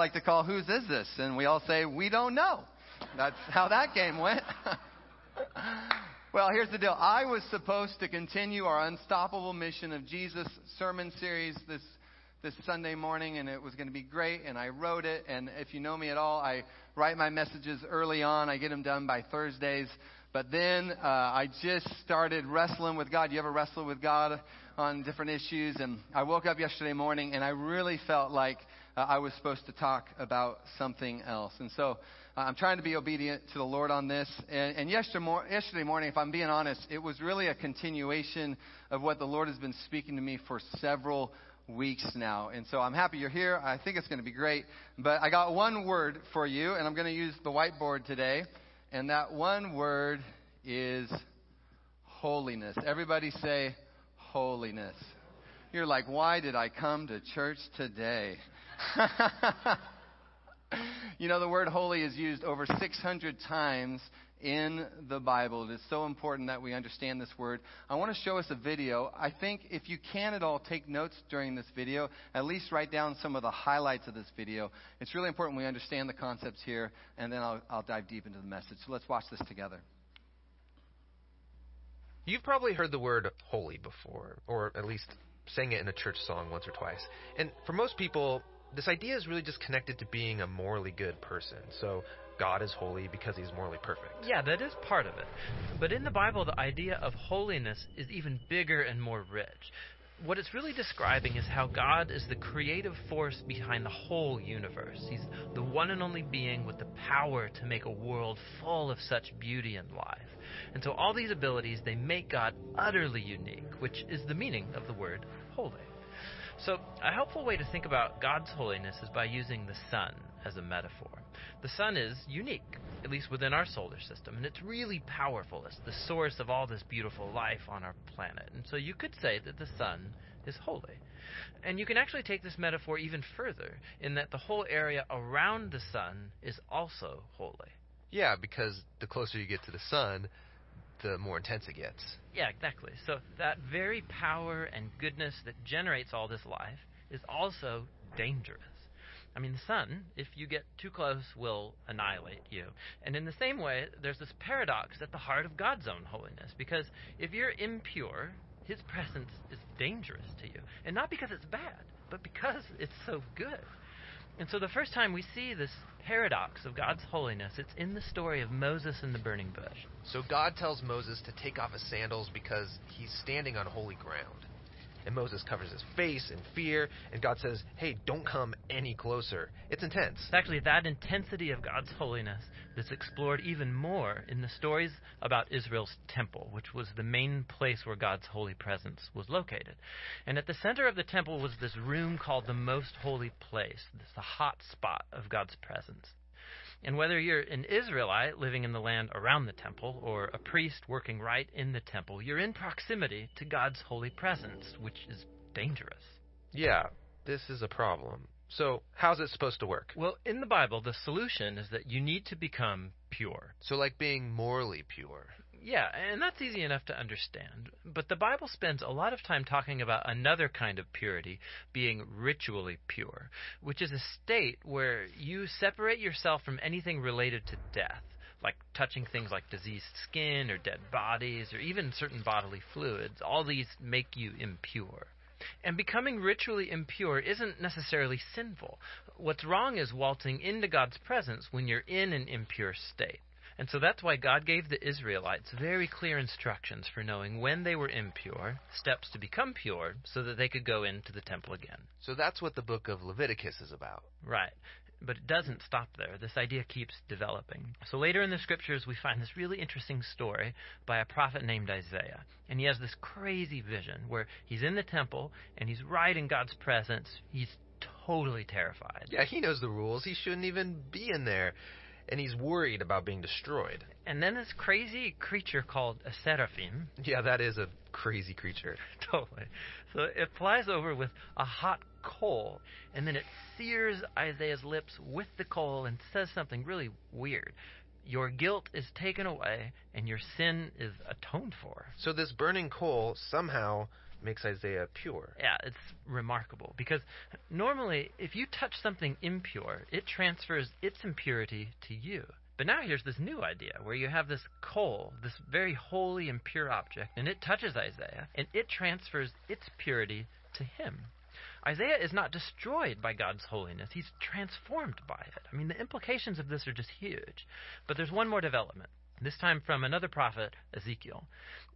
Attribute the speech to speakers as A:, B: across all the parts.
A: like to call Whose Is This? And we all say, We don't know. That's how that game went. well, here's the deal. I was supposed to continue our Unstoppable Mission of Jesus sermon series this this Sunday morning, and it was going to be great. And I wrote it. And if you know me at all, I write my messages early on. I get them done by Thursdays. But then uh, I just started wrestling with God. You ever wrestle with God on different issues? And I woke up yesterday morning, and I really felt like uh, I was supposed to talk about something else. And so uh, I'm trying to be obedient to the Lord on this. And, and yesterday, mor- yesterday morning, if I'm being honest, it was really a continuation of what the Lord has been speaking to me for several weeks now. And so I'm happy you're here. I think it's going to be great. But I got one word for you, and I'm going to use the whiteboard today. And that one word is holiness. Everybody say holiness. You're like, why did I come to church today? you know, the word holy is used over 600 times in the Bible. It is so important that we understand this word. I want to show us a video. I think if you can at all take notes during this video, at least write down some of the highlights of this video. It's really important we understand the concepts here, and then I'll, I'll dive deep into the message. So let's watch this together.
B: You've probably heard the word holy before, or at least sang it in a church song once or twice. And for most people, this idea is really just connected to being a morally good person. So God is holy because he's morally perfect.
C: Yeah, that is part of it. But in the Bible, the idea of holiness is even bigger and more rich. What it's really describing is how God is the creative force behind the whole universe. He's the one and only being with the power to make a world full of such beauty and life. And so all these abilities, they make God utterly unique, which is the meaning of the word holy. So, a helpful way to think about God's holiness is by using the sun as a metaphor. The sun is unique, at least within our solar system, and it's really powerful. It's the source of all this beautiful life on our planet. And so you could say that the sun is holy. And you can actually take this metaphor even further, in that the whole area around the sun is also holy.
B: Yeah, because the closer you get to the sun, the more intense it gets.
C: Yeah, exactly. So that very power and goodness that generates all this life is also dangerous. I mean, the sun, if you get too close, will annihilate you. And in the same way, there's this paradox at the heart of God's own holiness. Because if you're impure, His presence is dangerous to you. And not because it's bad, but because it's so good. And so the first time we see this paradox of God's holiness, it's in the story of Moses and the burning bush.
B: So God tells Moses to take off his sandals because he's standing on holy ground. And Moses covers his face in fear, and God says, Hey, don't come any closer. It's intense.
C: It's actually that intensity of God's holiness that's explored even more in the stories about Israel's temple, which was the main place where God's holy presence was located. And at the center of the temple was this room called the Most Holy Place, this the hot spot of God's presence. And whether you're an Israelite living in the land around the temple or a priest working right in the temple, you're in proximity to God's holy presence, which is dangerous.
B: Yeah, this is a problem. So, how's it supposed to work?
C: Well, in the Bible, the solution is that you need to become pure.
B: So, like being morally pure.
C: Yeah, and that's easy enough to understand. But the Bible spends a lot of time talking about another kind of purity, being ritually pure, which is a state where you separate yourself from anything related to death, like touching things like diseased skin or dead bodies or even certain bodily fluids. All these make you impure. And becoming ritually impure isn't necessarily sinful. What's wrong is waltzing into God's presence when you're in an impure state. And so that's why God gave the Israelites very clear instructions for knowing when they were impure, steps to become pure, so that they could go into the temple again.
B: So that's what the book of Leviticus is about.
C: Right. But it doesn't stop there. This idea keeps developing. So later in the scriptures, we find this really interesting story by a prophet named Isaiah. And he has this crazy vision where he's in the temple and he's right in God's presence. He's totally terrified.
B: Yeah, he knows the rules. He shouldn't even be in there and he's worried about being destroyed.
C: And then this crazy creature called a seraphim.
B: Yeah, that is a crazy creature.
C: totally. So it flies over with a hot coal, and then it sears Isaiah's lips with the coal and says something really weird. Your guilt is taken away, and your sin is atoned for.
B: So this burning coal somehow makes Isaiah pure.
C: Yeah, it's remarkable because normally if you touch something impure, it transfers its impurity to you. But now here's this new idea where you have this coal, this very holy and pure object, and it touches Isaiah, and it transfers its purity to him. Isaiah is not destroyed by God's holiness, he's transformed by it. I mean, the implications of this are just huge. But there's one more development this time from another prophet, Ezekiel.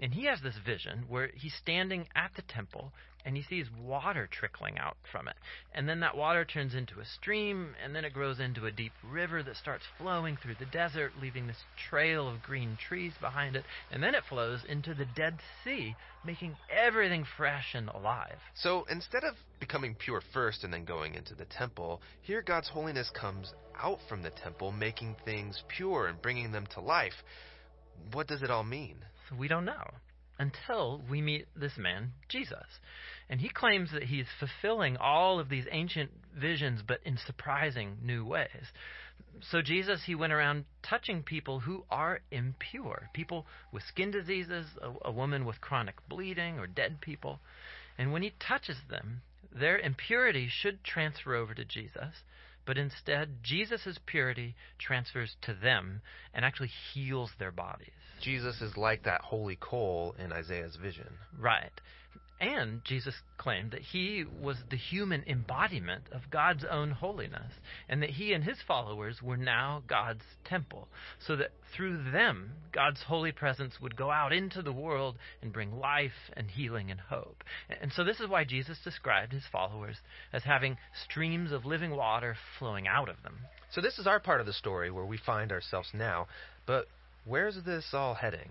C: And he has this vision where he's standing at the temple and he sees water trickling out from it. And then that water turns into a stream, and then it grows into a deep river that starts flowing through the desert, leaving this trail of green trees behind it. And then it flows into the Dead Sea, making everything fresh and alive.
B: So instead of becoming pure first and then going into the temple, here God's holiness comes out from the temple, making things pure and bringing them to life. What does it all mean?
C: We don't know until we meet this man, Jesus. And he claims that he's fulfilling all of these ancient visions, but in surprising new ways. So, Jesus, he went around touching people who are impure people with skin diseases, a, a woman with chronic bleeding, or dead people. And when he touches them, their impurity should transfer over to Jesus, but instead, Jesus' purity transfers to them and actually heals their bodies.
B: Jesus is like that holy coal in Isaiah's vision.
C: Right. And Jesus claimed that he was the human embodiment of God's own holiness, and that he and his followers were now God's temple, so that through them, God's holy presence would go out into the world and bring life and healing and hope. And so, this is why Jesus described his followers as having streams of living water flowing out of them.
B: So, this is our part of the story where we find ourselves now, but Where's this all heading?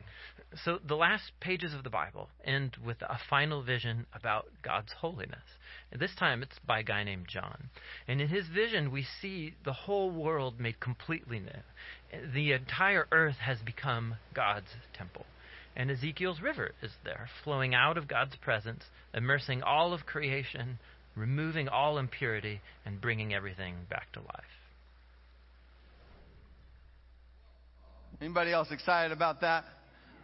C: So, the last pages of the Bible end with a final vision about God's holiness. And this time it's by a guy named John. And in his vision, we see the whole world made completely new. The entire earth has become God's temple. And Ezekiel's river is there, flowing out of God's presence, immersing all of creation, removing all impurity, and bringing everything back to life.
A: Anybody else excited about that?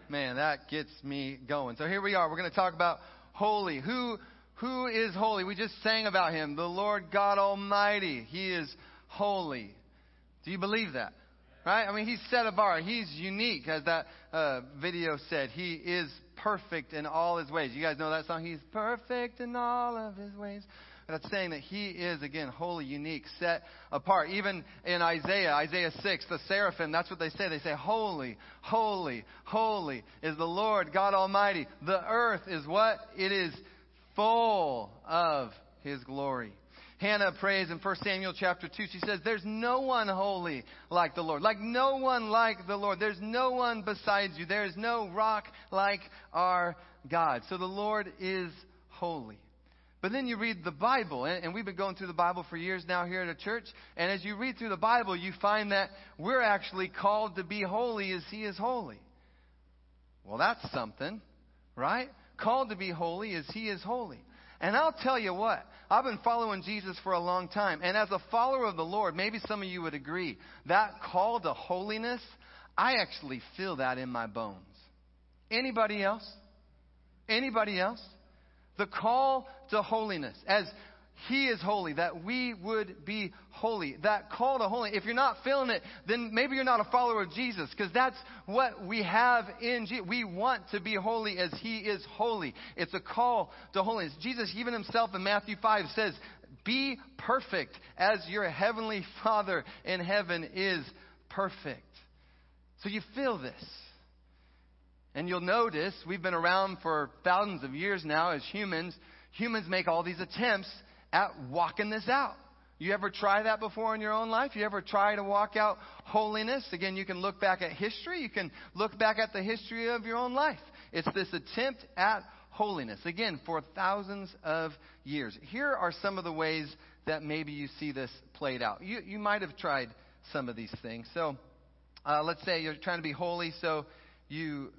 A: Man, that gets me going. So here we are. We're going to talk about holy. Who who is holy? We just sang about him, the Lord God Almighty. He is holy. Do you believe that? Right? I mean, he's set a bar. He's unique, as that uh, video said. He is perfect in all his ways. You guys know that song? He's perfect in all of his ways. That's saying that he is, again, holy, unique, set apart. Even in Isaiah, Isaiah 6, the seraphim, that's what they say. They say, Holy, holy, holy is the Lord God Almighty. The earth is what? It is full of his glory. Hannah prays in 1 Samuel chapter 2. She says, There's no one holy like the Lord. Like no one like the Lord. There's no one besides you. There is no rock like our God. So the Lord is holy. But then you read the Bible, and, we've been going through the Bible for years now here at a church. And as you read through the Bible, you find that we're actually called to be holy as He is holy. Well, that's something, right? Called to be holy as He is holy. And I'll tell you what, I've been following Jesus for a long time. And as a follower of the Lord, maybe some of you would agree, that call to holiness, I actually feel that in my bones. Anybody else? Anybody else? The call to holiness, as He is holy, that we would be holy. That call to holiness. If you're not feeling it, then maybe you're not a follower of Jesus, because that's what we have in Jesus. We want to be holy as He is holy. It's a call to holiness. Jesus, even Himself in Matthew 5, says, Be perfect as your heavenly Father in heaven is perfect. So you feel this. And you'll notice we've been around for thousands of years now as humans. Humans make all these attempts at walking this out. You ever try that before in your own life? You ever try to walk out holiness? Again, you can look back at history. You can look back at the history of your own life. It's this attempt at holiness. Again, for thousands of years. Here are some of the ways that maybe you see this played out. You, you might have tried some of these things. So, uh, let's say you're trying to be holy, so you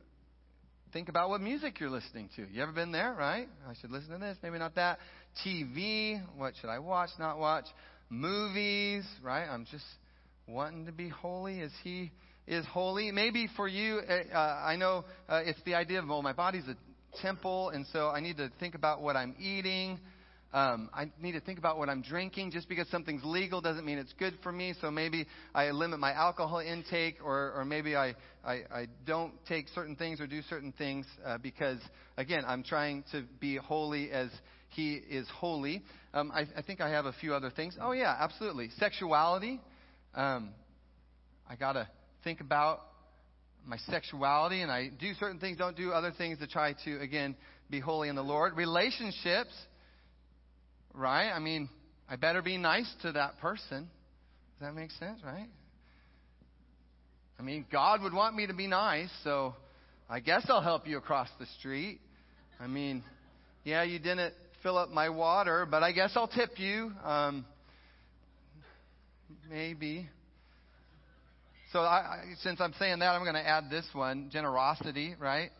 A: think about what music you're listening to. You ever been there, right? I should listen to this, maybe not that. TV, what should I watch, not watch? Movies, right? I'm just wanting to be holy as He is holy. Maybe for you, uh, uh, I know uh, it's the idea of, well, my body's a temple, and so I need to think about what I'm eating. Um, I need to think about what I'm drinking. Just because something's legal doesn't mean it's good for me. So maybe I limit my alcohol intake, or, or maybe I, I, I don't take certain things or do certain things uh, because, again, I'm trying to be holy as He is holy. Um, I, I think I have a few other things. Oh, yeah, absolutely. Sexuality. Um, I got to think about my sexuality, and I do certain things, don't do other things to try to, again, be holy in the Lord. Relationships. Right? I mean, I better be nice to that person. Does that make sense, right? I mean, God would want me to be nice, so I guess I'll help you across the street. I mean, yeah, you didn't fill up my water, but I guess I'll tip you. Um, maybe. So, I, I, since I'm saying that, I'm going to add this one generosity, right?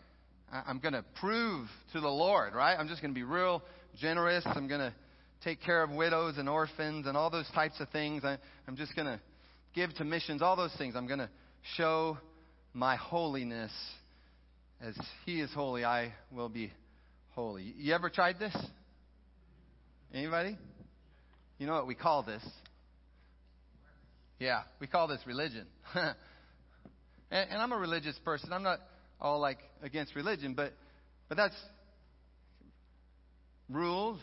A: I, I'm going to prove to the Lord, right? I'm just going to be real generous. I'm going to take care of widows and orphans and all those types of things. I, I'm just going to give to missions, all those things. I'm going to show my holiness. As He is holy, I will be holy. You ever tried this? Anybody? You know what we call this? Yeah, we call this religion. and, and I'm a religious person. I'm not all like against religion, but but that's rules,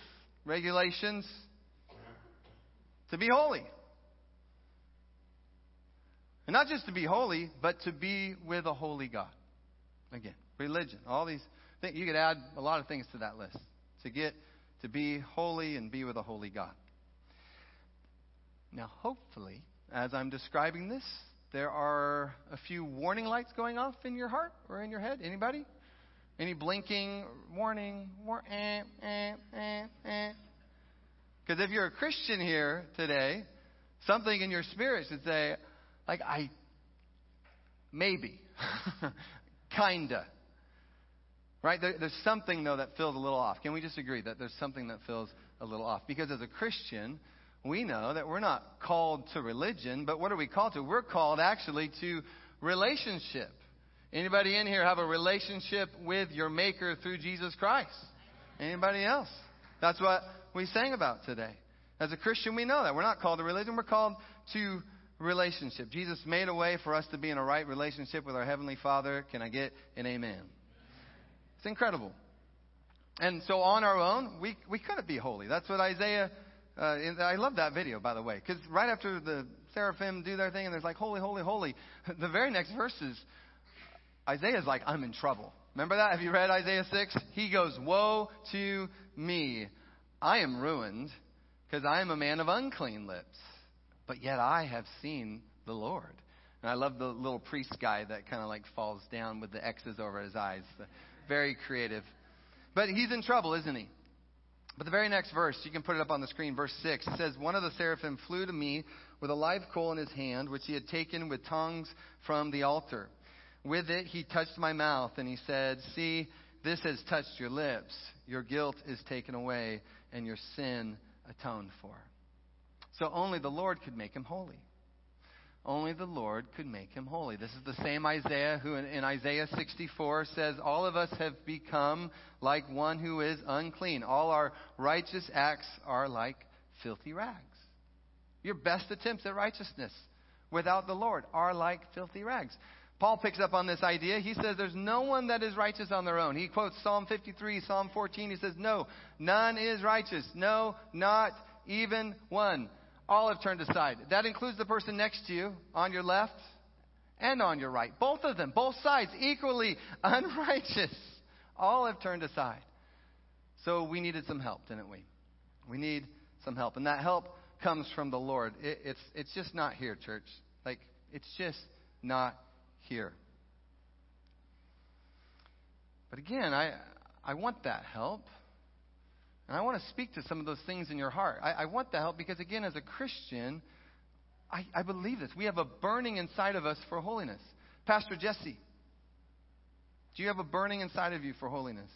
A: regulations to be holy. And not just to be holy, but to be with a holy God. Again, religion, all these things. You could add a lot of things to that list to get to be holy and be with a holy God. Now, hopefully, as I'm describing this, there are a few warning lights going off in your heart or in your head. Anybody? Any blinking warning? War, eh, eh, eh, eh. Because if you're a Christian here today, something in your spirit should say, like, I, maybe, kinda. Right? There, there's something, though, that feels a little off. Can we just agree that there's something that feels a little off? Because as a Christian, we know that we're not called to religion, but what are we called to? We're called actually to relationship. Anybody in here have a relationship with your maker through Jesus Christ? Anybody else? That's what we sang about today. As a Christian, we know that. We're not called to religion, we're called to relationship. Jesus made a way for us to be in a right relationship with our Heavenly Father. Can I get an amen? It's incredible. And so on our own, we, we couldn't be holy. That's what Isaiah uh, I love that video, by the way, because right after the seraphim do their thing and there's like, holy, holy, holy, the very next verses, Isaiah's like, I'm in trouble. Remember that? Have you read Isaiah 6? He goes, Woe to me. I am ruined because I am a man of unclean lips, but yet I have seen the Lord. And I love the little priest guy that kind of like falls down with the X's over his eyes. Very creative. But he's in trouble, isn't he? But the very next verse, you can put it up on the screen, verse 6, says, One of the seraphim flew to me with a live coal in his hand, which he had taken with tongs from the altar. With it, he touched my mouth, and he said, See, this has touched your lips. Your guilt is taken away, and your sin atoned for. So only the Lord could make him holy. Only the Lord could make him holy. This is the same Isaiah who in, in, Isaiah 64 says, All of us have become like one who is unclean. All our righteous acts are like filthy rags. Your best attempts at righteousness without the Lord are like filthy rags. Paul picks up on this idea. He says there's no one that is righteous on their own. He quotes Psalm 53, Psalm 14. He says, No, none is righteous. No, not even one all have turned aside. That includes the person next to you, on your left and on your right. Both of them, both sides, equally unrighteous. All have turned aside. So we needed some help, didn't we? We need some help. And that help comes from the Lord. It, it's, it's just not here, church. Like, it's just not here. But again, I, I want that help. And I want to speak to some of those things in your heart. I, I want the help because, again, as a Christian, I, I believe this. We have a burning inside of us for holiness. Pastor Jesse, do you have a burning inside of you for holiness?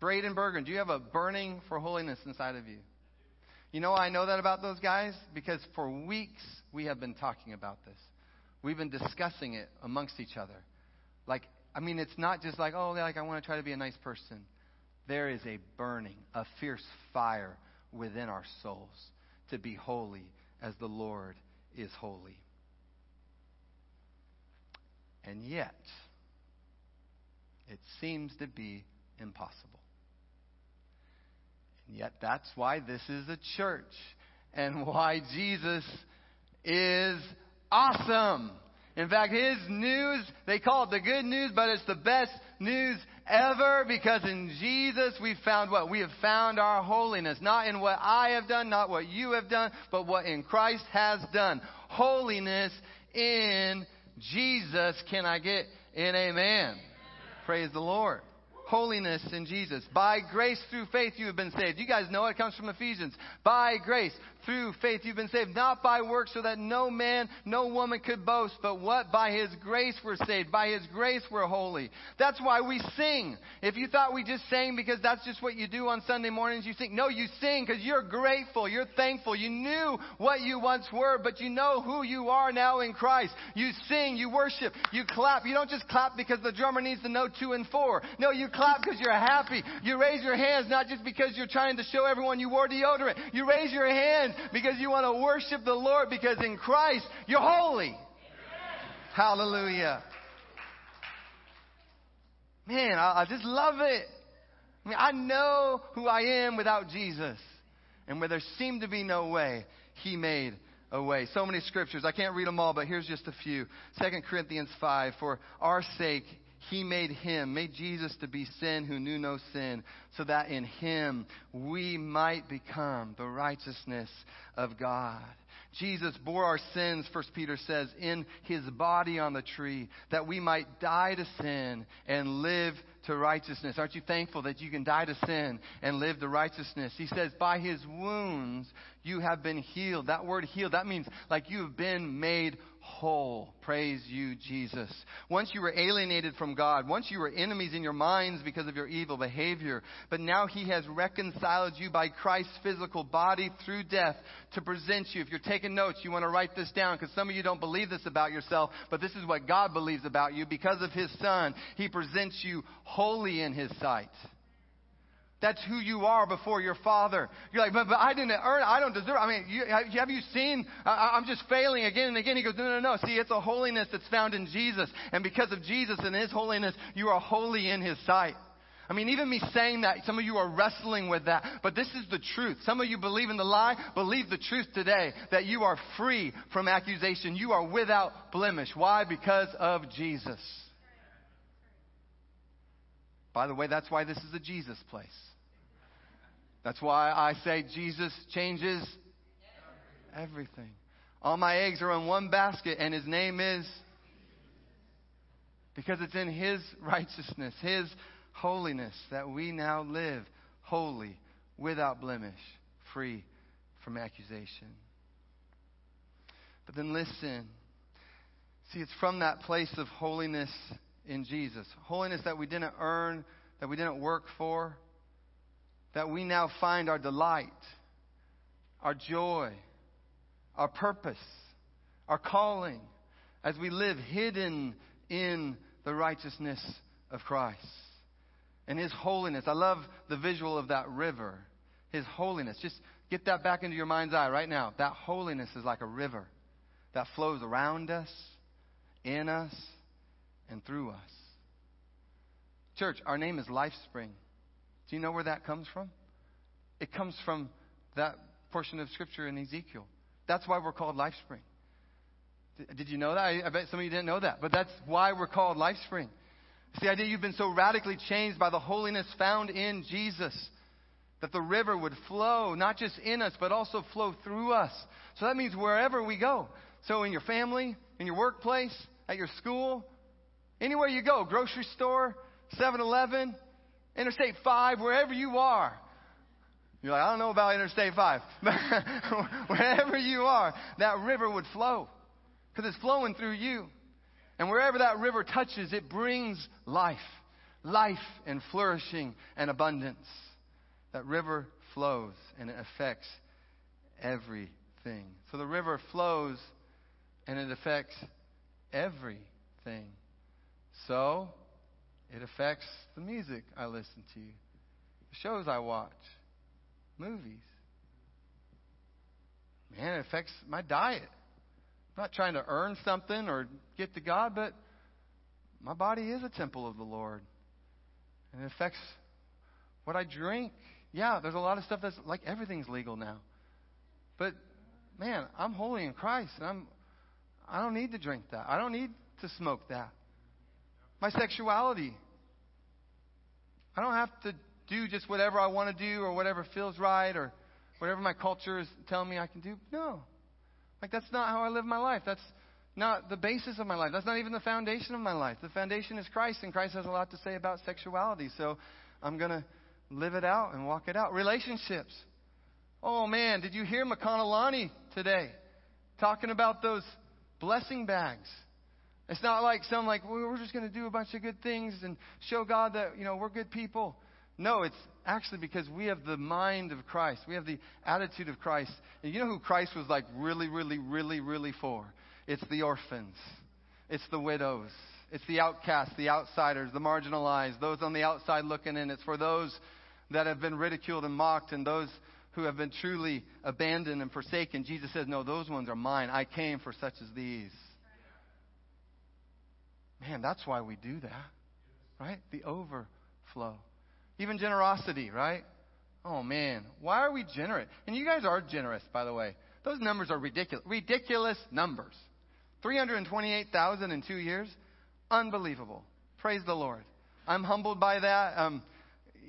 A: Braden Bergen, do you have a burning for holiness inside of you? You know I know that about those guys? Because for weeks we have been talking about this. We've been discussing it amongst each other. Like I mean, it's not just like, oh, like I want to try to be a nice person. There is a burning, a fierce fire within our souls to be holy as the Lord is holy. And yet, it seems to be impossible. And yet, that's why this is a church and why Jesus is awesome. In fact, his news, they call it the good news, but it's the best news ever because in Jesus we found what? We have found our holiness. Not in what I have done, not what you have done, but what in Christ has done. Holiness in Jesus. Can I get an amen? Praise the Lord holiness in Jesus. By grace through faith you have been saved. You guys know it comes from Ephesians. By grace through faith you've been saved, not by works so that no man, no woman could boast, but what? By his grace we're saved. By his grace we're holy. That's why we sing. If you thought we just sang because that's just what you do on Sunday mornings, you sing. No, you sing because you're grateful. You're thankful. You knew what you once were, but you know who you are now in Christ. You sing, you worship, you clap. You don't just clap because the drummer needs to know two and four. No, you clap because you're happy. You raise your hands not just because you're trying to show everyone you wore deodorant. You raise your hands because you want to worship the Lord because in Christ you're holy. Hallelujah. Man, I, I just love it. I mean, I know who I am without Jesus. And where there seemed to be no way, He made a way. So many scriptures. I can't read them all, but here's just a few. 2 Corinthians 5. For our sake, he made him, made Jesus to be sin who knew no sin, so that in him we might become the righteousness of God. Jesus bore our sins, First Peter says, in his body on the tree, that we might die to sin and live to righteousness. Aren't you thankful that you can die to sin and live to righteousness? He says, by his wounds you have been healed. That word healed, that means like you have been made whole. Praise you, Jesus. Once you were alienated from God, once you were enemies in your minds because of your evil behavior, but now He has reconciled you by Christ's physical body through death to present you. If you're taking notes, you want to write this down because some of you don't believe this about yourself, but this is what God believes about you. Because of His Son, He presents you holy in His sight. That's who you are before your Father. You're like, but, but I didn't earn it. I don't deserve it. I mean, you, have you seen? I, I'm just failing again and again. He goes, no, no, no. See, it's a holiness that's found in Jesus. And because of Jesus and His holiness, you are holy in His sight. I mean, even me saying that, some of you are wrestling with that. But this is the truth. Some of you believe in the lie. Believe the truth today that you are free from accusation. You are without blemish. Why? Because of Jesus. By the way, that's why this is a Jesus place. That's why I say Jesus changes everything. All my eggs are in one basket, and his name is because it's in his righteousness, his holiness, that we now live holy, without blemish, free from accusation. But then listen. See, it's from that place of holiness in Jesus. Holiness that we didn't earn, that we didn't work for, that we now find our delight, our joy, our purpose, our calling as we live hidden in the righteousness of Christ and His holiness. I love the visual of that river, His holiness. Just get that back into your mind's eye right now. That holiness is like a river that flows around us, in us, and through us. Church, our name is LifeSpring. Do you know where that comes from? It comes from that portion of Scripture in Ezekiel. That's why we're called LifeSpring. Did you know that? I bet some of you didn't know that. But that's why we're called LifeSpring. It's the idea you've been so radically changed by the holiness found in Jesus that the river would flow, not just in us, but also flow through us. So that means wherever we go. So in your family, in your workplace, at your school, anywhere you go, grocery store, 7 Eleven, Interstate 5, wherever you are. You're like, I don't know about Interstate 5. wherever you are, that river would flow because it's flowing through you. And wherever that river touches, it brings life, life and flourishing and abundance. That river flows and it affects everything. So the river flows and it affects everything. So It affects the music I listen to, the shows I watch, movies. Man, it affects my diet. I'm not trying to earn something or get to God, but my body is a temple of the Lord. And it affects what I drink. Yeah, there's a lot of stuff that's like everything's legal now. But man, I'm holy in Christ and I'm I don't need to drink that. I don't need to smoke that. My sexuality. I don't have to do just whatever I want to do or whatever feels right or whatever my culture is telling me I can do. No. Like that's not how I live my life. That's not the basis of my life. That's not even the foundation of my life. The foundation is Christ, and Christ has a lot to say about sexuality. So I'm going to live it out and walk it out. Relationships. Oh man, did you hear McConnellani today talking about those blessing bags? It's not like some like well, we're just going to do a bunch of good things and show God that you know we're good people. No, it's actually because we have the mind of Christ. We have the attitude of Christ. And you know who Christ was like really, really, really, really for? It's the orphans. It's the widows. It's the outcasts, the outsiders, the marginalized, those on the outside looking in. It's for those that have been ridiculed and mocked and those who have been truly abandoned and forsaken. Jesus says, No, those ones are mine. I came for such as these. Man, that's why we do that, right? The overflow. Even generosity, right? Oh, man. Why are we generous? And you guys are generous, by the way. Those numbers are ridiculous. Ridiculous numbers. 328,000 in two years. Unbelievable. Praise the Lord. I'm humbled by that. Um,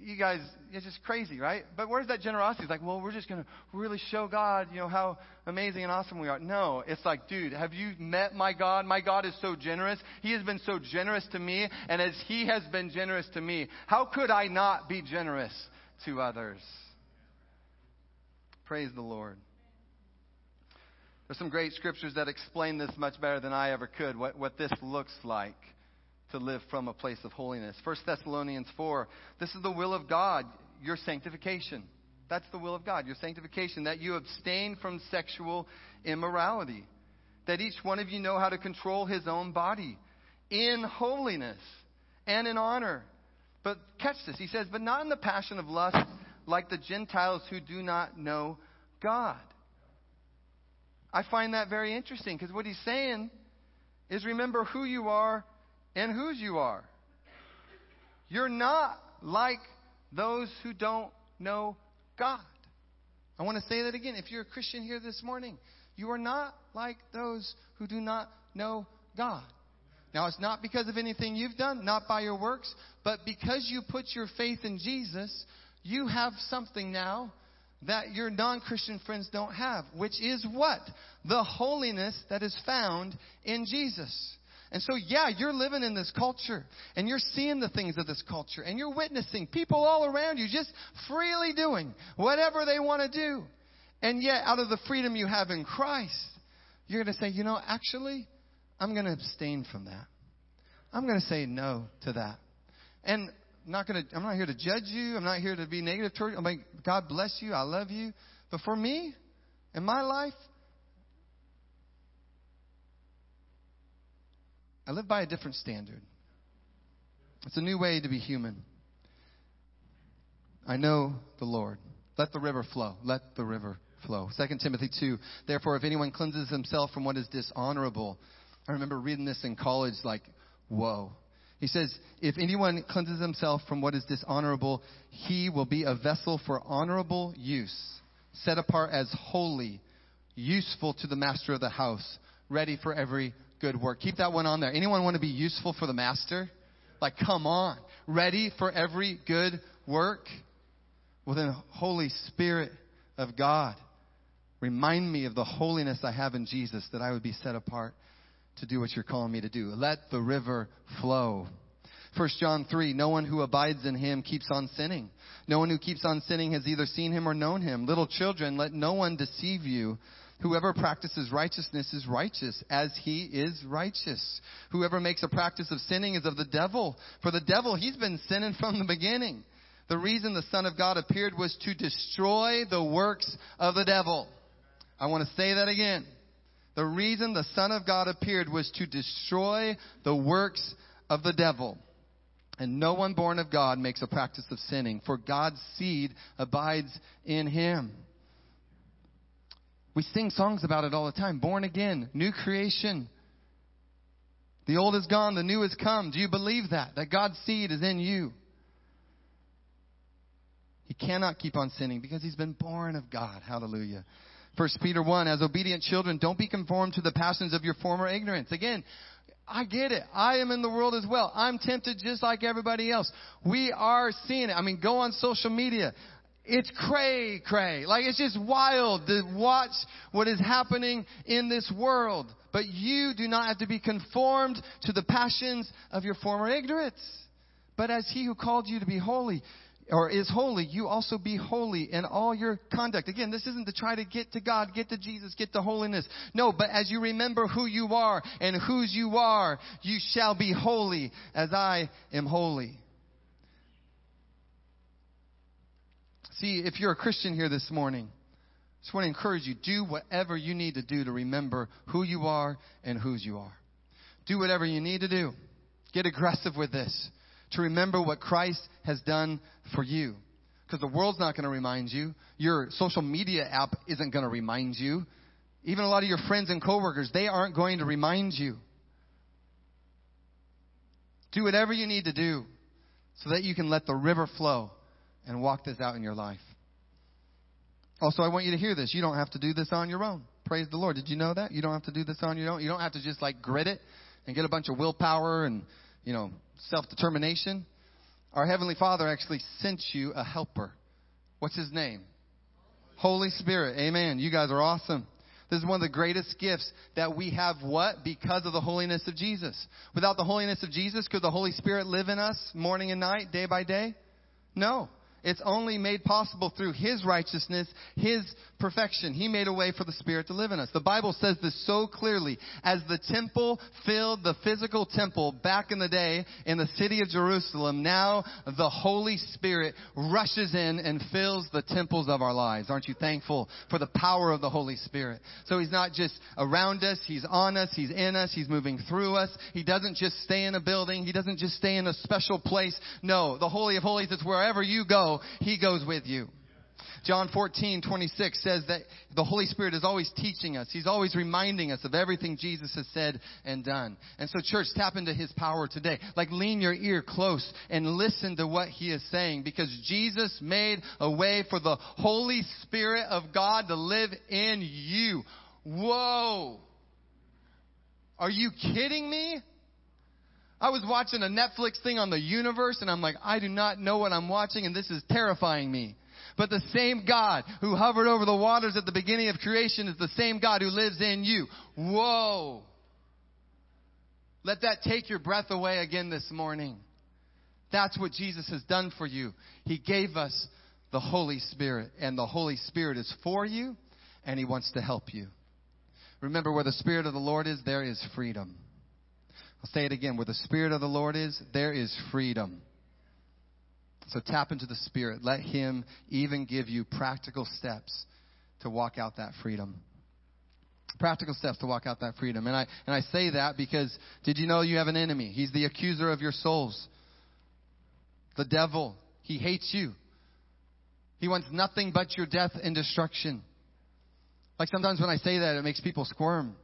A: you guys, it's just crazy, right? But where's that generosity? It's like, well, we're just going to really show God, you know, how amazing and awesome we are. No, it's like, dude, have you met my God? My God is so generous. He has been so generous to me, and as He has been generous to me, how could I not be generous to others? Praise the Lord. There's some great scriptures that explain this much better than I ever could, what, what this looks like to live from a place of holiness. 1 Thessalonians 4. This is the will of God, your sanctification. That's the will of God, your sanctification, that you abstain from sexual immorality. That each one of you know how to control his own body in holiness and in honor. But catch this. He says, but not in the passion of lust like the Gentiles who do not know God. I find that very interesting because what he's saying is remember who you are and whose you are. You're not like those who don't know God. I want to say that again. If you're a Christian here this morning, you are not like those who do not know God. Now, it's not because of anything you've done, not by your works, but because you put your faith in Jesus, you have something now that your non Christian friends don't have, which is what? The holiness that is found in Jesus. And so, yeah, you're living in this culture and you're seeing the things of this culture and you're witnessing people all around you just freely doing whatever they want to do. And yet, out of the freedom you have in Christ, you're going to say, you know, actually, I'm going to abstain from that. I'm going to say no to that. And not going to, I'm not here to judge you. I'm not here to be negative toward you. I'm like, God bless you. I love you. But for me, in my life, I live by a different standard. It's a new way to be human. I know the Lord. Let the river flow. Let the river flow. 2 Timothy 2. Therefore, if anyone cleanses himself from what is dishonorable, I remember reading this in college like, whoa. He says, if anyone cleanses himself from what is dishonorable, he will be a vessel for honorable use, set apart as holy, useful to the master of the house, ready for every good work. Keep that one on there. Anyone want to be useful for the master? Like, come on. Ready for every good work? Well, then, Holy Spirit of God, remind me of the holiness I have in Jesus that I would be set apart to do what you're calling me to do. Let the river flow. 1 John 3, no one who abides in him keeps on sinning. No one who keeps on sinning has either seen him or known him. Little children, let no one deceive you. Whoever practices righteousness is righteous as he is righteous. Whoever makes a practice of sinning is of the devil. For the devil, he's been sinning from the beginning. The reason the Son of God appeared was to destroy the works of the devil. I want to say that again. The reason the Son of God appeared was to destroy the works of the devil. And no one born of God makes a practice of sinning, for God's seed abides in him. We sing songs about it all the time. Born again, new creation. The old is gone, the new has come. Do you believe that? That God's seed is in you? He cannot keep on sinning because he's been born of God. Hallelujah. First Peter 1, as obedient children, don't be conformed to the passions of your former ignorance. Again, I get it. I am in the world as well. I'm tempted just like everybody else. We are seeing it. I mean, go on social media. It's cray cray. Like it's just wild to watch what is happening in this world. But you do not have to be conformed to the passions of your former ignorance. But as he who called you to be holy, or is holy, you also be holy in all your conduct. Again, this isn't to try to get to God, get to Jesus, get to holiness. No, but as you remember who you are and whose you are, you shall be holy as I am holy. See, if you're a Christian here this morning, I just want to encourage you, do whatever you need to do to remember who you are and whose you are. Do whatever you need to do. Get aggressive with this to remember what Christ has done for you. Because the world's not going to remind you. Your social media app isn't going to remind you. Even a lot of your friends and coworkers, they aren't going to remind you. Do whatever you need to do so that you can let the river flow and walk this out in your life. Also, I want you to hear this. You don't have to do this on your own. Praise the Lord. Did you know that? You don't have to do this on your own. You don't have to just like grit it and get a bunch of willpower and, you know, self determination. Our Heavenly Father actually sent you a helper. What's his name? Holy Spirit. Amen. You guys are awesome. This is one of the greatest gifts that we have what? Because of the holiness of Jesus. Without the holiness of Jesus, could the Holy Spirit live in us morning and night, day by day? No. It's only made possible through His righteousness, His perfection. He made a way for the Spirit to live in us. The Bible says this so clearly. As the temple filled the physical temple back in the day in the city of Jerusalem, now the Holy Spirit rushes in and fills the temples of our lives. Aren't you thankful for the power of the Holy Spirit? So He's not just around us, He's on us, He's in us, He's moving through us. He doesn't just stay in a building, He doesn't just stay in a special place. No, the Holy of Holies is wherever you go he goes with you. John 14, 26 says that the Holy Spirit is always teaching us. He's always reminding us of everything Jesus has said and done. And so church, tap into His power today. Like lean your ear close and listen to what He is saying because Jesus made a way for the Holy Spirit of God to live in you. Whoa! Are you kidding me? I was watching a Netflix thing on the universe and I'm like, I do not know what I'm watching and this is terrifying me. But the same God who hovered over the waters at the beginning of creation is the same God who lives in you. Whoa. Let that take your breath away again this morning. That's what Jesus has done for you. He gave us the Holy Spirit and the Holy Spirit is for you and He wants to help you. Remember where the Spirit of the Lord is, there is freedom. I'll say it again. Where the Spirit of the Lord is, there is freedom. So tap into the Spirit. Let Him even give you practical steps to walk out that freedom. Practical steps to walk out that freedom. And I, and I say that because did you know you have an enemy? He's the accuser of your souls. The devil. He hates you. He wants nothing but your death and destruction. Like sometimes when I say that, it makes people squirm.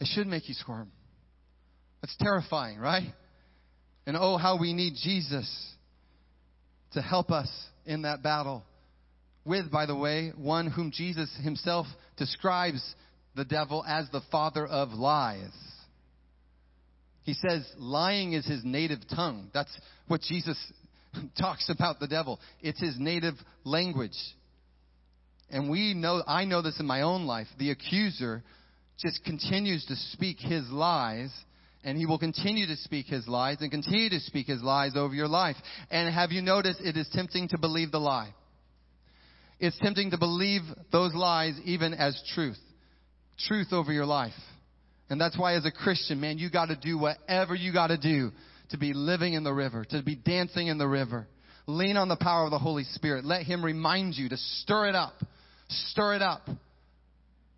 A: It should make you squirm. That's terrifying, right? And oh, how we need Jesus to help us in that battle. With, by the way, one whom Jesus himself describes the devil as the father of lies. He says lying is his native tongue. That's what Jesus talks about the devil. It's his native language. And we know, I know this in my own life. The accuser just continues to speak his lies and he will continue to speak his lies and continue to speak his lies over your life. And have you noticed it is tempting to believe the lie? It's tempting to believe those lies even as truth. Truth over your life. And that's why as a Christian, man, you gotta do whatever you gotta do to be living in the river, to be dancing in the river. Lean on the power of the Holy Spirit. Let Him remind you to stir it up. Stir it up.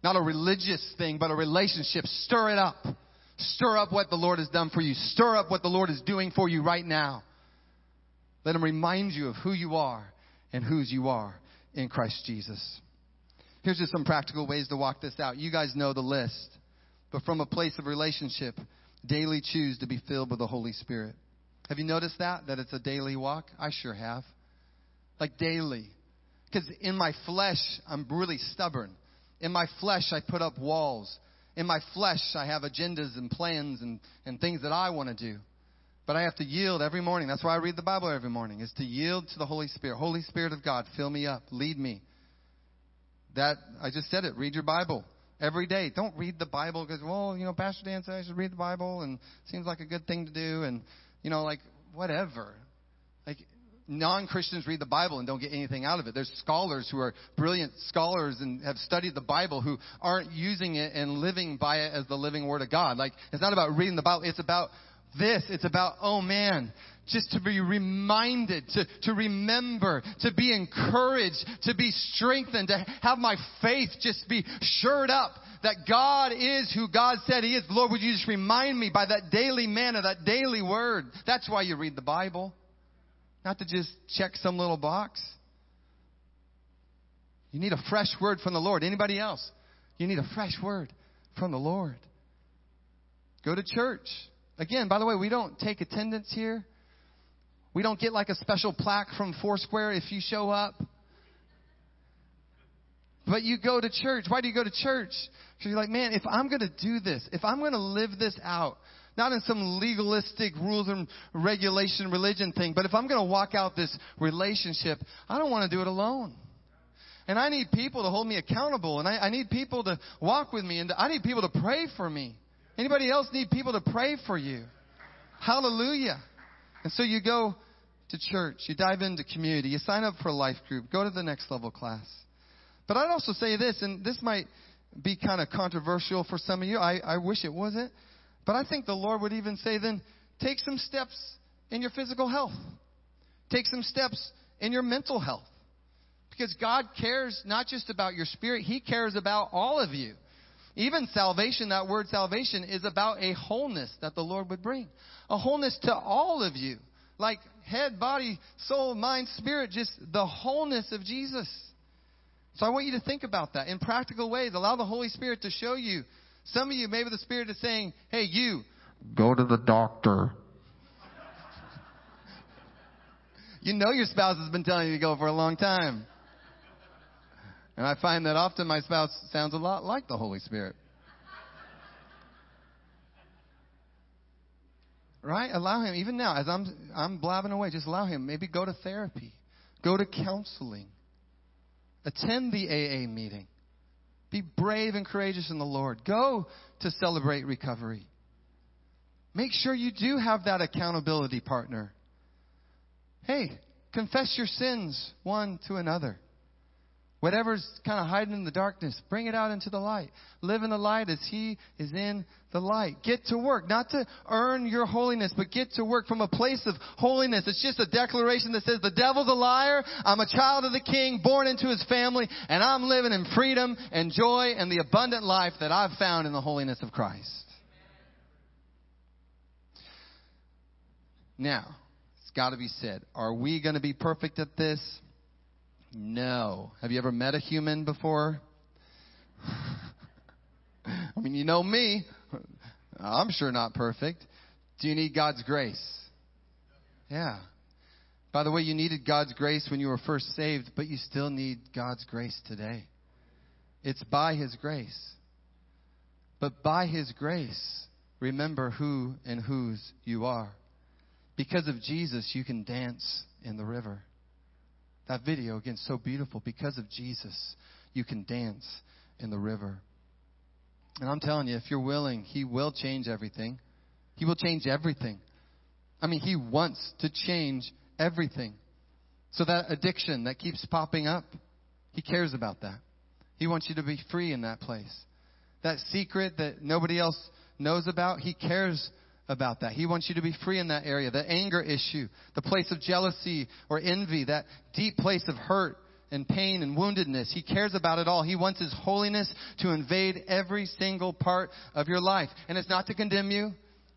A: Not a religious thing, but a relationship. Stir it up. Stir up what the Lord has done for you. Stir up what the Lord is doing for you right now. Let him remind you of who you are and whose you are in Christ Jesus. Here's just some practical ways to walk this out. You guys know the list. But from a place of relationship, daily choose to be filled with the Holy Spirit. Have you noticed that? That it's a daily walk? I sure have. Like daily. Because in my flesh, I'm really stubborn. In my flesh, I put up walls. In my flesh, I have agendas and plans and, and things that I want to do. But I have to yield every morning. That's why I read the Bible every morning, is to yield to the Holy Spirit. Holy Spirit of God, fill me up, lead me. That, I just said it, read your Bible every day. Don't read the Bible because, well, you know, Pastor Dan said I should read the Bible and seems like a good thing to do and, you know, like, whatever. Like, non-Christians read the Bible and don't get anything out of it. There's scholars who are brilliant scholars and have studied the Bible who aren't using it and living by it as the living Word of God. Like, it's not about reading the Bible. It's about this. It's about, oh man, just to be reminded, to, to remember, to be encouraged, to be strengthened, to have my faith just be shored up that God is who God said He is. Lord, would you just remind me by that daily manna, that daily word? That's why you read the Bible. Not to just check some little box. You need a fresh word from the Lord. Anybody else? You need a fresh word from the Lord. Go to church. Again, by the way, we don't take attendance here. We don't get like a special plaque from Foursquare if you show up. But you go to church. Why do you go to church? Because you're like, man, if I'm going to do this, if I'm going to live this out, not in some legalistic rules and regulation religion thing, but if I'm going to walk out this relationship, I don't want to do it alone. And I need people to hold me accountable, and I, I need people to walk with me, and I need people to pray for me. Anybody else need people to pray for you? Hallelujah. And so you go to church, you dive into community, you sign up for a life group, go to the next level class. But I'd also say this, and this might be kind of controversial for some of you. I, I wish it wasn't. But I think the Lord would even say then, take some steps in your physical health. Take some steps in your mental health. Because God cares not just about your spirit, He cares about all of you. Even salvation, that word salvation, is about a wholeness that the Lord would bring. A wholeness to all of you. Like head, body, soul, mind, spirit, just the wholeness of Jesus. So I want you to think about that in practical ways. Allow the Holy Spirit to show you. Some of you, maybe the Spirit is saying, hey, you, go to the doctor. you know your spouse has been telling you to go for a long time. And I find that often my spouse sounds a lot like the Holy Spirit. Right? Allow him, even now, as I'm, I'm blabbing away, just allow him. Maybe go to therapy, go to counseling, attend the AA meeting. Be brave and courageous in the Lord. Go to celebrate recovery. Make sure you do have that accountability partner. Hey, confess your sins one to another. Whatever's kind of hiding in the darkness, bring it out into the light. Live in the light as He is in the light. Get to work, not to earn your holiness, but get to work from a place of holiness. It's just a declaration that says, the devil's a liar, I'm a child of the King, born into His family, and I'm living in freedom and joy and the abundant life that I've found in the holiness of Christ. Now, it's got to be said, are we going to be perfect at this? No. Have you ever met a human before? I mean, you know me. I'm sure not perfect. Do you need God's grace? Yeah. By the way, you needed God's grace when you were first saved, but you still need God's grace today. It's by His grace. But by His grace, remember who and whose you are. Because of Jesus, you can dance in the river. That video, again, so beautiful. Because of Jesus, you can dance in the river. And I'm telling you, if you're willing, He will change everything. He will change everything. I mean, He wants to change everything. So that addiction that keeps popping up, He cares about that. He wants you to be free in that place. That secret that nobody else knows about, He cares about that. He wants you to be free in that area. The anger issue, the place of jealousy or envy, that deep place of hurt and pain and woundedness. He cares about it all. He wants His holiness to invade every single part of your life. And it's not to condemn you.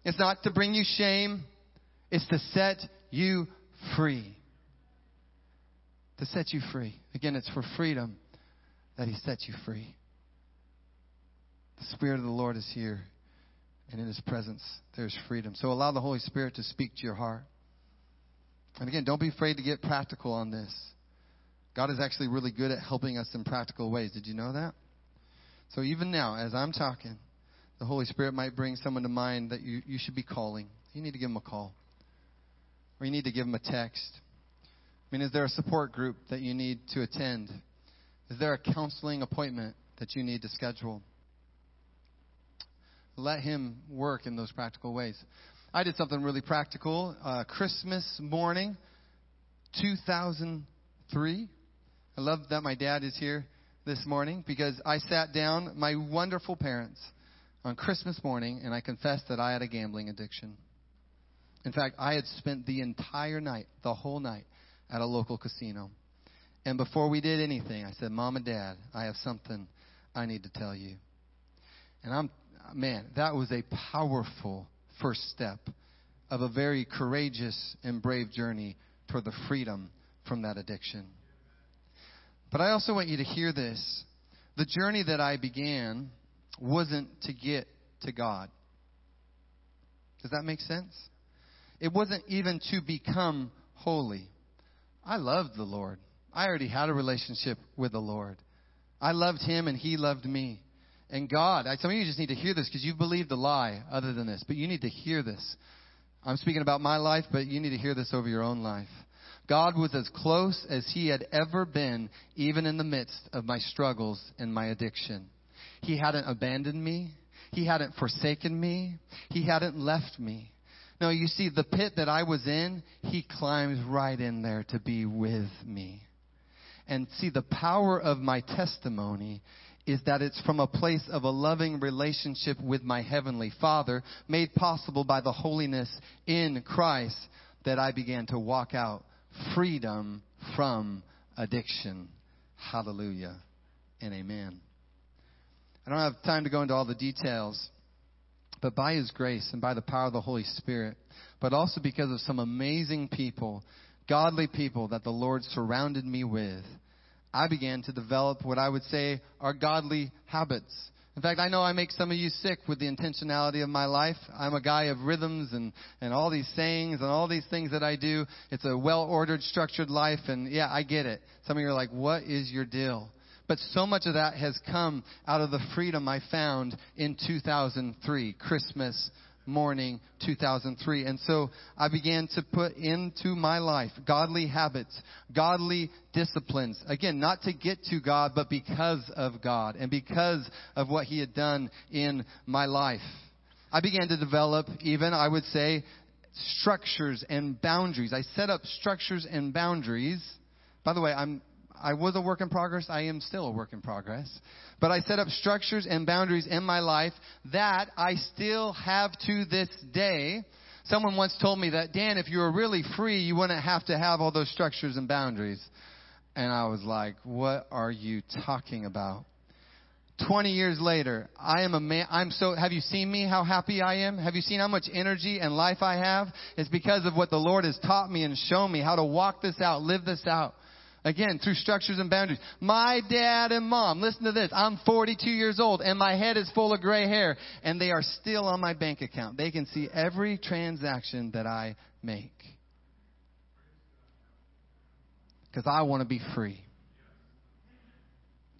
A: It's not to bring you shame. It's to set you free. to set you free. Again, it's for freedom that He sets you free. The Spirit of the Lord is here, and in His presence, there's freedom. So allow the Holy Spirit to speak to your heart. And again, don't be afraid to get practical on this. God is actually really good at helping us in practical ways. Did you know that? So even now, as I'm talking, the Holy Spirit might bring someone to mind that you, you should be calling. You need to give them a call. Or you need to give them a text. I mean, is there a support group that you need to attend? Is there a counseling appointment that you need to schedule? Let Him work in those practical ways. I did something really practical. Uh, Christmas morning, 2003. I love that my dad is here this morning because I sat down, my wonderful parents, on Christmas morning, and I confessed that I had a gambling addiction. In fact, I had spent the entire night, the whole night, at a local casino. And before we did anything, I said, Mom and Dad, I have something I need to tell you. And I'm, man, that was a powerful first step of a very courageous and brave journey toward the freedom from that addiction. But I also want you to hear this. The journey that I began wasn't to get to God. Does that make sense? It wasn't even to become holy. I loved the Lord. I already had a relationship with the Lord. I loved Him and He loved me. And God, some of you just need to hear this because you've believed a lie other than this, but you need to hear this. I'm speaking about my life, but you need to hear this over your own life. God was as close as He had ever been, even in the midst of my struggles and my addiction. He hadn't abandoned me. He hadn't forsaken me. He hadn't left me. No, you see, the pit that I was in, He climbed right in there to be with me. And see, the power of my testimony is that it's from a place of a loving relationship with my Heavenly Father, made possible by the holiness in Christ, that I began to walk out freedom from addiction. Hallelujah and amen. I don't have time to go into all the details, but by His grace and by the power of the Holy Spirit, but also because of some amazing people, godly people that the Lord surrounded me with, I began to develop what I would say are godly habits. In fact, I know I make some of you sick with the intentionality of my life. I'm a guy of rhythms and, and all these sayings and all these things that I do. It's a well ordered, structured life, and yeah, I get it. Some of you are like, what is your deal? But so much of that has come out of the freedom I found in 2003, Christmas morning 2003. And so I began to put into my life godly habits, godly disciplines. Again, not to get to God, but because of God and because of what He had done in my life. I began to develop even, I would say, structures and boundaries. I set up structures and boundaries. By the way, I'm I was a work in progress. I am still a work in progress. But I set up structures and boundaries in my life that I still have to this day. Someone once told me that, Dan, if you were really free, you wouldn't have to have all those structures and boundaries. And I was like, what are you talking about? 20 years later, I am a man. I'm so, have you seen me, how happy I am? Have you seen how much energy and life I have? It's because of what the Lord has taught me and shown me how to walk this out, live this out. Again, through structures and boundaries. My dad and mom, listen to this. I'm 42 years old and my head is full of gray hair and they are still on my bank account. They can see every transaction that I make. Because I want to be free.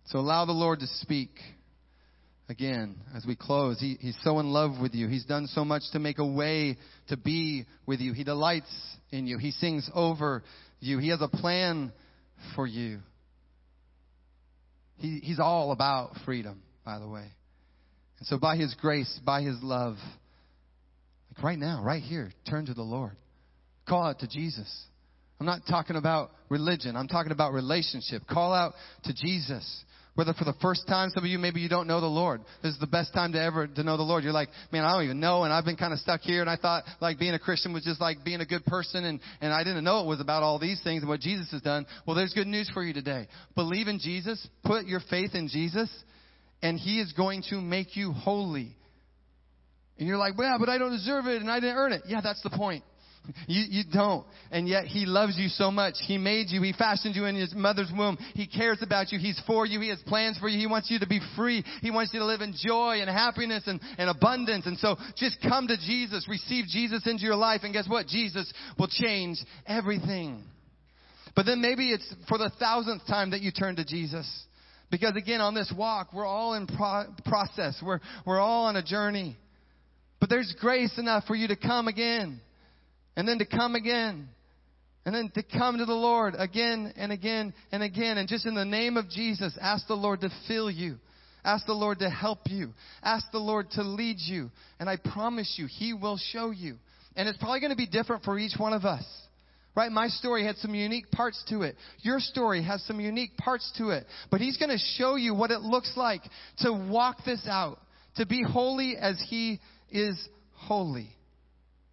A: So allow the Lord to speak. Again, as we close, he, He's so in love with you. He's done so much to make a way to be with you. He delights in you. He sings over you. He has a plan for you. He, he's all about freedom, by the way. And so, by His grace, by His love, like right now, right here, turn to the Lord. Call out to Jesus. I'm not talking about religion, I'm talking about relationship. Call out to Jesus. Whether for the first time, some of you maybe you don't know the Lord. This is the best time to ever to know the Lord. You're like, man, I don't even know, and I've been kind of stuck here, and I thought like being a Christian was just like being a good person, and and I didn't know it was about all these things and what Jesus has done. Well, there's good news for you today. Believe in Jesus. Put your faith in Jesus, and He is going to make you holy. And you're like, well, but I don't deserve it, and I didn't earn it. Yeah, that's the point. You, you don't. And yet He loves you so much. He made you. He fashioned you in His mother's womb. He cares about you. He's for you. He has plans for you. He wants you to be free. He wants you to live in joy and happiness and, and abundance. And so just come to Jesus. Receive Jesus into your life. And guess what? Jesus will change everything. But then maybe it's for the thousandth time that you turn to Jesus. Because again, on this walk, we're all in pro- process. We're, we're all on a journey. But there's grace enough for you to come again. And then to come again. And then to come to the Lord again and again and again. And just in the name of Jesus, ask the Lord to fill you. Ask the Lord to help you. Ask the Lord to lead you. And I promise you, He will show you. And it's probably going to be different for each one of us. Right? My story had some unique parts to it. Your story has some unique parts to it. But He's going to show you what it looks like to walk this out, to be holy as He is holy.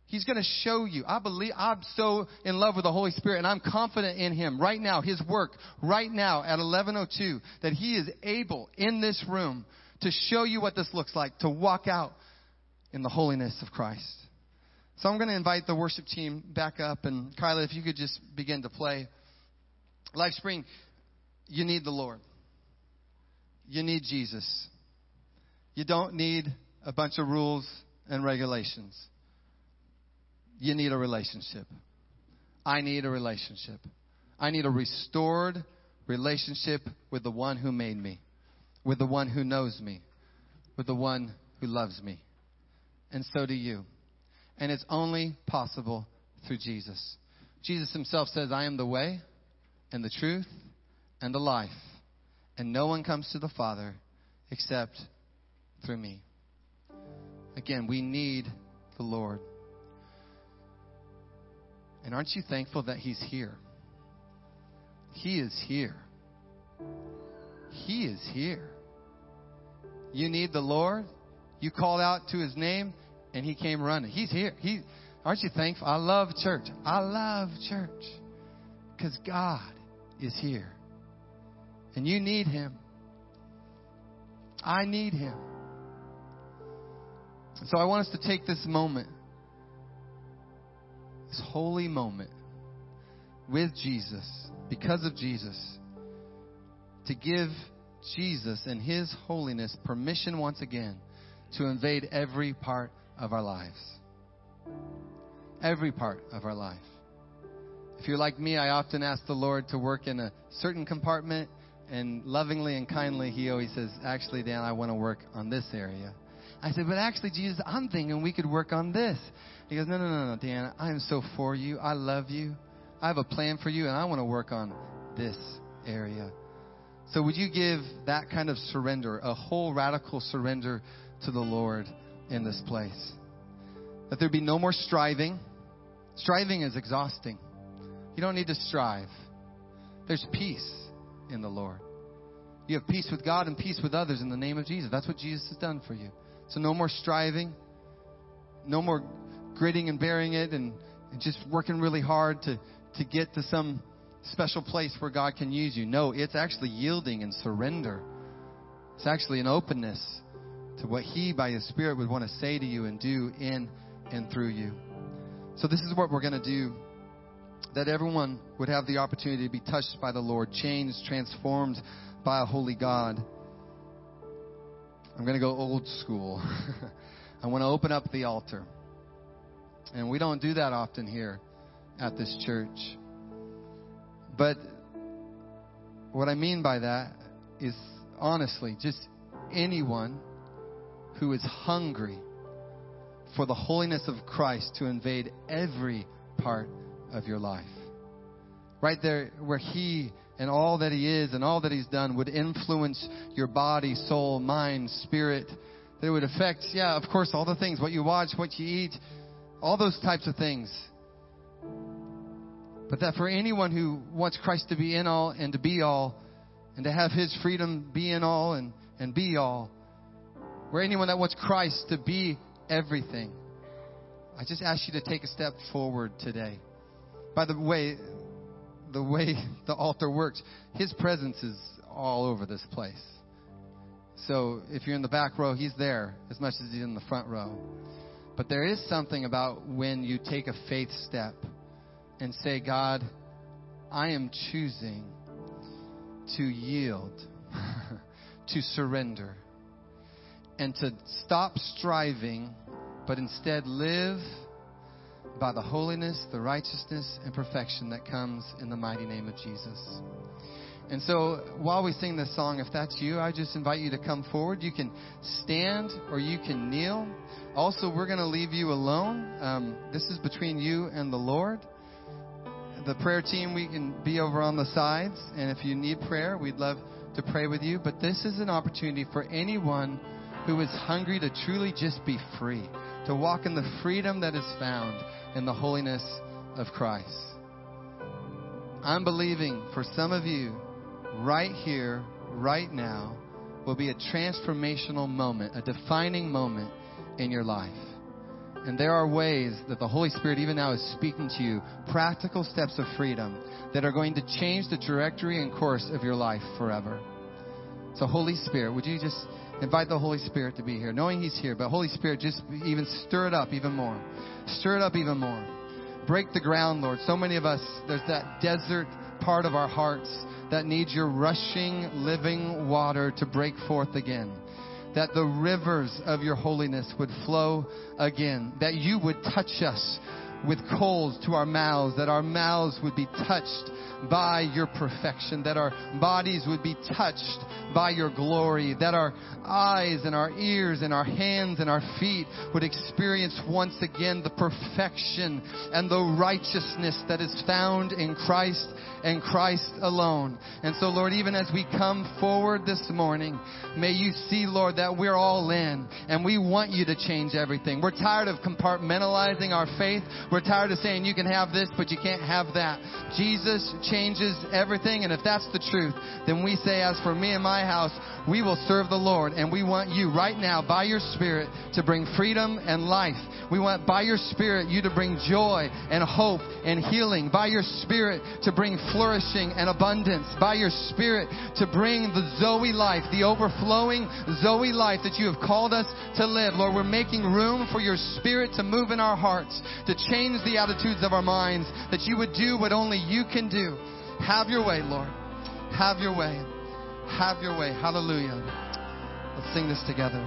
A: He's going to show you. I believe, I'm so in love with the Holy Spirit and I'm confident in Him right now, His work right now at 1102, that He is able in this room to show you what this looks like, to walk out in the holiness of Christ. So I'm going to invite the worship team back up and Kyla, if you could just begin to play. Life Spring, you need the Lord. You need Jesus. You don't need a bunch of rules and regulations. You need a relationship. I need a relationship. I need a restored relationship with the one who made me, with the one who knows me, with the one who loves me. And so do you. And it's only possible through Jesus. Jesus himself says, I am the way and the truth and the life. And no one comes to the Father except through me. Again, we need the Lord. And aren't you thankful that He's here? He is here. He is here. You need the Lord. You called out to His name, and He came running. He's here. He, aren't you thankful? I love church. I love church because God is here, and you need Him. I need Him. So I want us to take this moment this holy moment with Jesus, because of Jesus, to give Jesus and His holiness permission once again to invade every part of our lives. Every part of our life. If you're like me, I often ask the Lord to work in a certain compartment, and lovingly and kindly, He always says, Actually, Dan, I want to work on this area. I said, But actually, Jesus, I'm thinking we could work on this. He goes, No, no, no, no, Dan. I am so for you. I love you. I have a plan for you, and I want to work on this area. So, would you give that kind of surrender, a whole radical surrender to the Lord in this place? That there be no more striving. Striving is exhausting. You don't need to strive. There's peace in the Lord. You have peace with God and peace with others in the name of Jesus. That's what Jesus has done for you. So, no more striving. No more gritting and bearing it and, and just working really hard to, to get to some special place where God can use you. No, it's actually yielding and surrender. It's actually an openness to what He, by His Spirit, would want to say to you and do in and through you. So, this is what we're going to do that everyone would have the opportunity to be touched by the Lord, changed, transformed by a holy God. I'm going to go old school. I want to open up the altar. And we don't do that often here at this church. But what I mean by that is honestly, just anyone who is hungry for the holiness of Christ to invade every part of your life. Right there where He and all that He is and all that He's done would influence your body, soul, mind, spirit. That it would affect, yeah, of course, all the things what you watch, what you eat, all those types of things. But that for anyone who wants Christ to be in all and to be all, and to have His freedom be in all and, and be all, or anyone that wants Christ to be everything, I just ask you to take a step forward today. By the way, the way the altar works, His presence is all over this place. So if you're in the back row, He's there as much as He's in the front row. But there is something about when you take a faith step and say, God, I am choosing to yield, to surrender, and to stop striving, but instead live by the holiness, the righteousness, and perfection that comes in the mighty name of Jesus. And so while we sing this song, if that's you, I just invite you to come forward. You can stand or you can kneel. Also, we're going to leave you alone. Um, this is between you and the Lord. The prayer team, we can be over on the sides. And if you need prayer, we'd love to pray with you. But this is an opportunity for anyone who is hungry to truly just be free, to walk in the freedom that is found in the holiness of Christ. I'm believing for some of you right here, right now, will be a transformational moment, a defining moment in your life. And there are ways that the Holy Spirit, even now, is speaking to you practical steps of freedom that are going to change the trajectory and course of your life forever. So, Holy Spirit, would you just invite the Holy Spirit to be here, knowing He's here, but Holy Spirit, just even stir it up even more. Stir it up even more. Break the ground, Lord. So many of us, there's that desert part of our hearts that needs your rushing, living water to break forth again. That the rivers of your holiness would flow again. That you would touch us with coals to our mouths, that our mouths would be touched by your perfection, that our bodies would be touched by your glory, that our eyes and our ears and our hands and our feet would experience once again the perfection and the righteousness that is found in Christ and Christ alone. And so, Lord, even as we come forward this morning, may you see, Lord, that we're all in and we want you to change everything. We're tired of compartmentalizing our faith. We're tired of saying you can have this, but you can't have that. Jesus changes everything, and if that's the truth, then we say, as for me and my house, we will serve the Lord, and we want you right now, by your Spirit, to bring freedom and life. We want, by your Spirit, you to bring joy and hope and healing. By your Spirit, to bring flourishing and abundance. By your Spirit, to bring the Zoe life, the overflowing Zoe life that you have called us to live. Lord, we're making room for your Spirit to move in our hearts, to change the attitudes of our minds, that you would do what only you can do. Have your way, Lord. Have your way. Have your way. Hallelujah. Let's sing this together.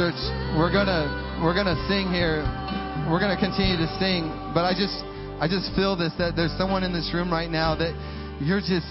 A: Church, we're gonna we're gonna sing here. We're gonna continue to sing, but I just I just feel this that there's someone in this room right now that you're just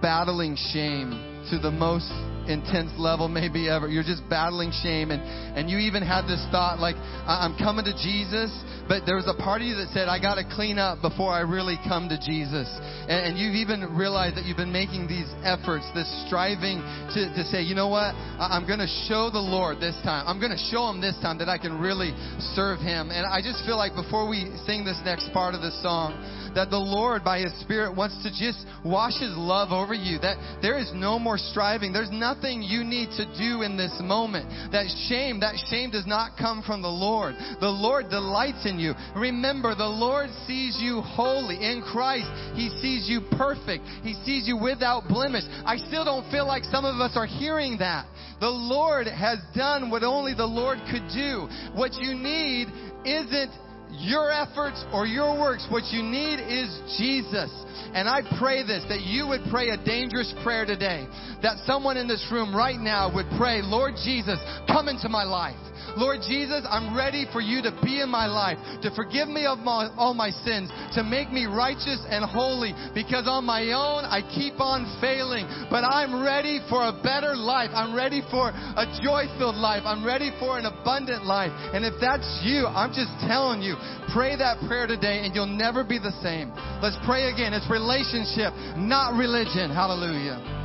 A: battling shame to the most intense level maybe ever. You're just battling shame and, and you even had this thought like, I'm coming to Jesus, but there was a part of you that said, I gotta clean up before I really come to Jesus. And, and you've even realized that you've been making these efforts, this striving to, to say, you know what? I'm gonna show the Lord this time. I'm gonna show Him this time that I can really serve Him. And I just feel like before we sing this next part of the song, that the Lord, by His Spirit, wants to just wash His love over you. That there is no more striving. There's nothing you need to do in this moment. That shame, that shame does not come from the Lord. The Lord delights in you. Remember, the Lord sees you holy in Christ. He sees you perfect. He sees you without blemish. I still don't feel like some of us are hearing that. The Lord has done what only the Lord could do. What you need isn't your efforts or your works. What you need is Jesus. And I pray this, that you would pray a dangerous prayer today. That someone in this room right now would pray, Lord Jesus, come into my life. Lord Jesus, I'm ready for you to be in my life, to forgive me of my, all my sins, to make me righteous and holy, because on my own I keep on failing. But I'm ready for a better life. I'm ready for a joy filled life. I'm ready for an abundant life. And if that's you, I'm just telling you, pray that prayer today and you'll never be the same. Let's pray again. It's relationship, not religion. Hallelujah.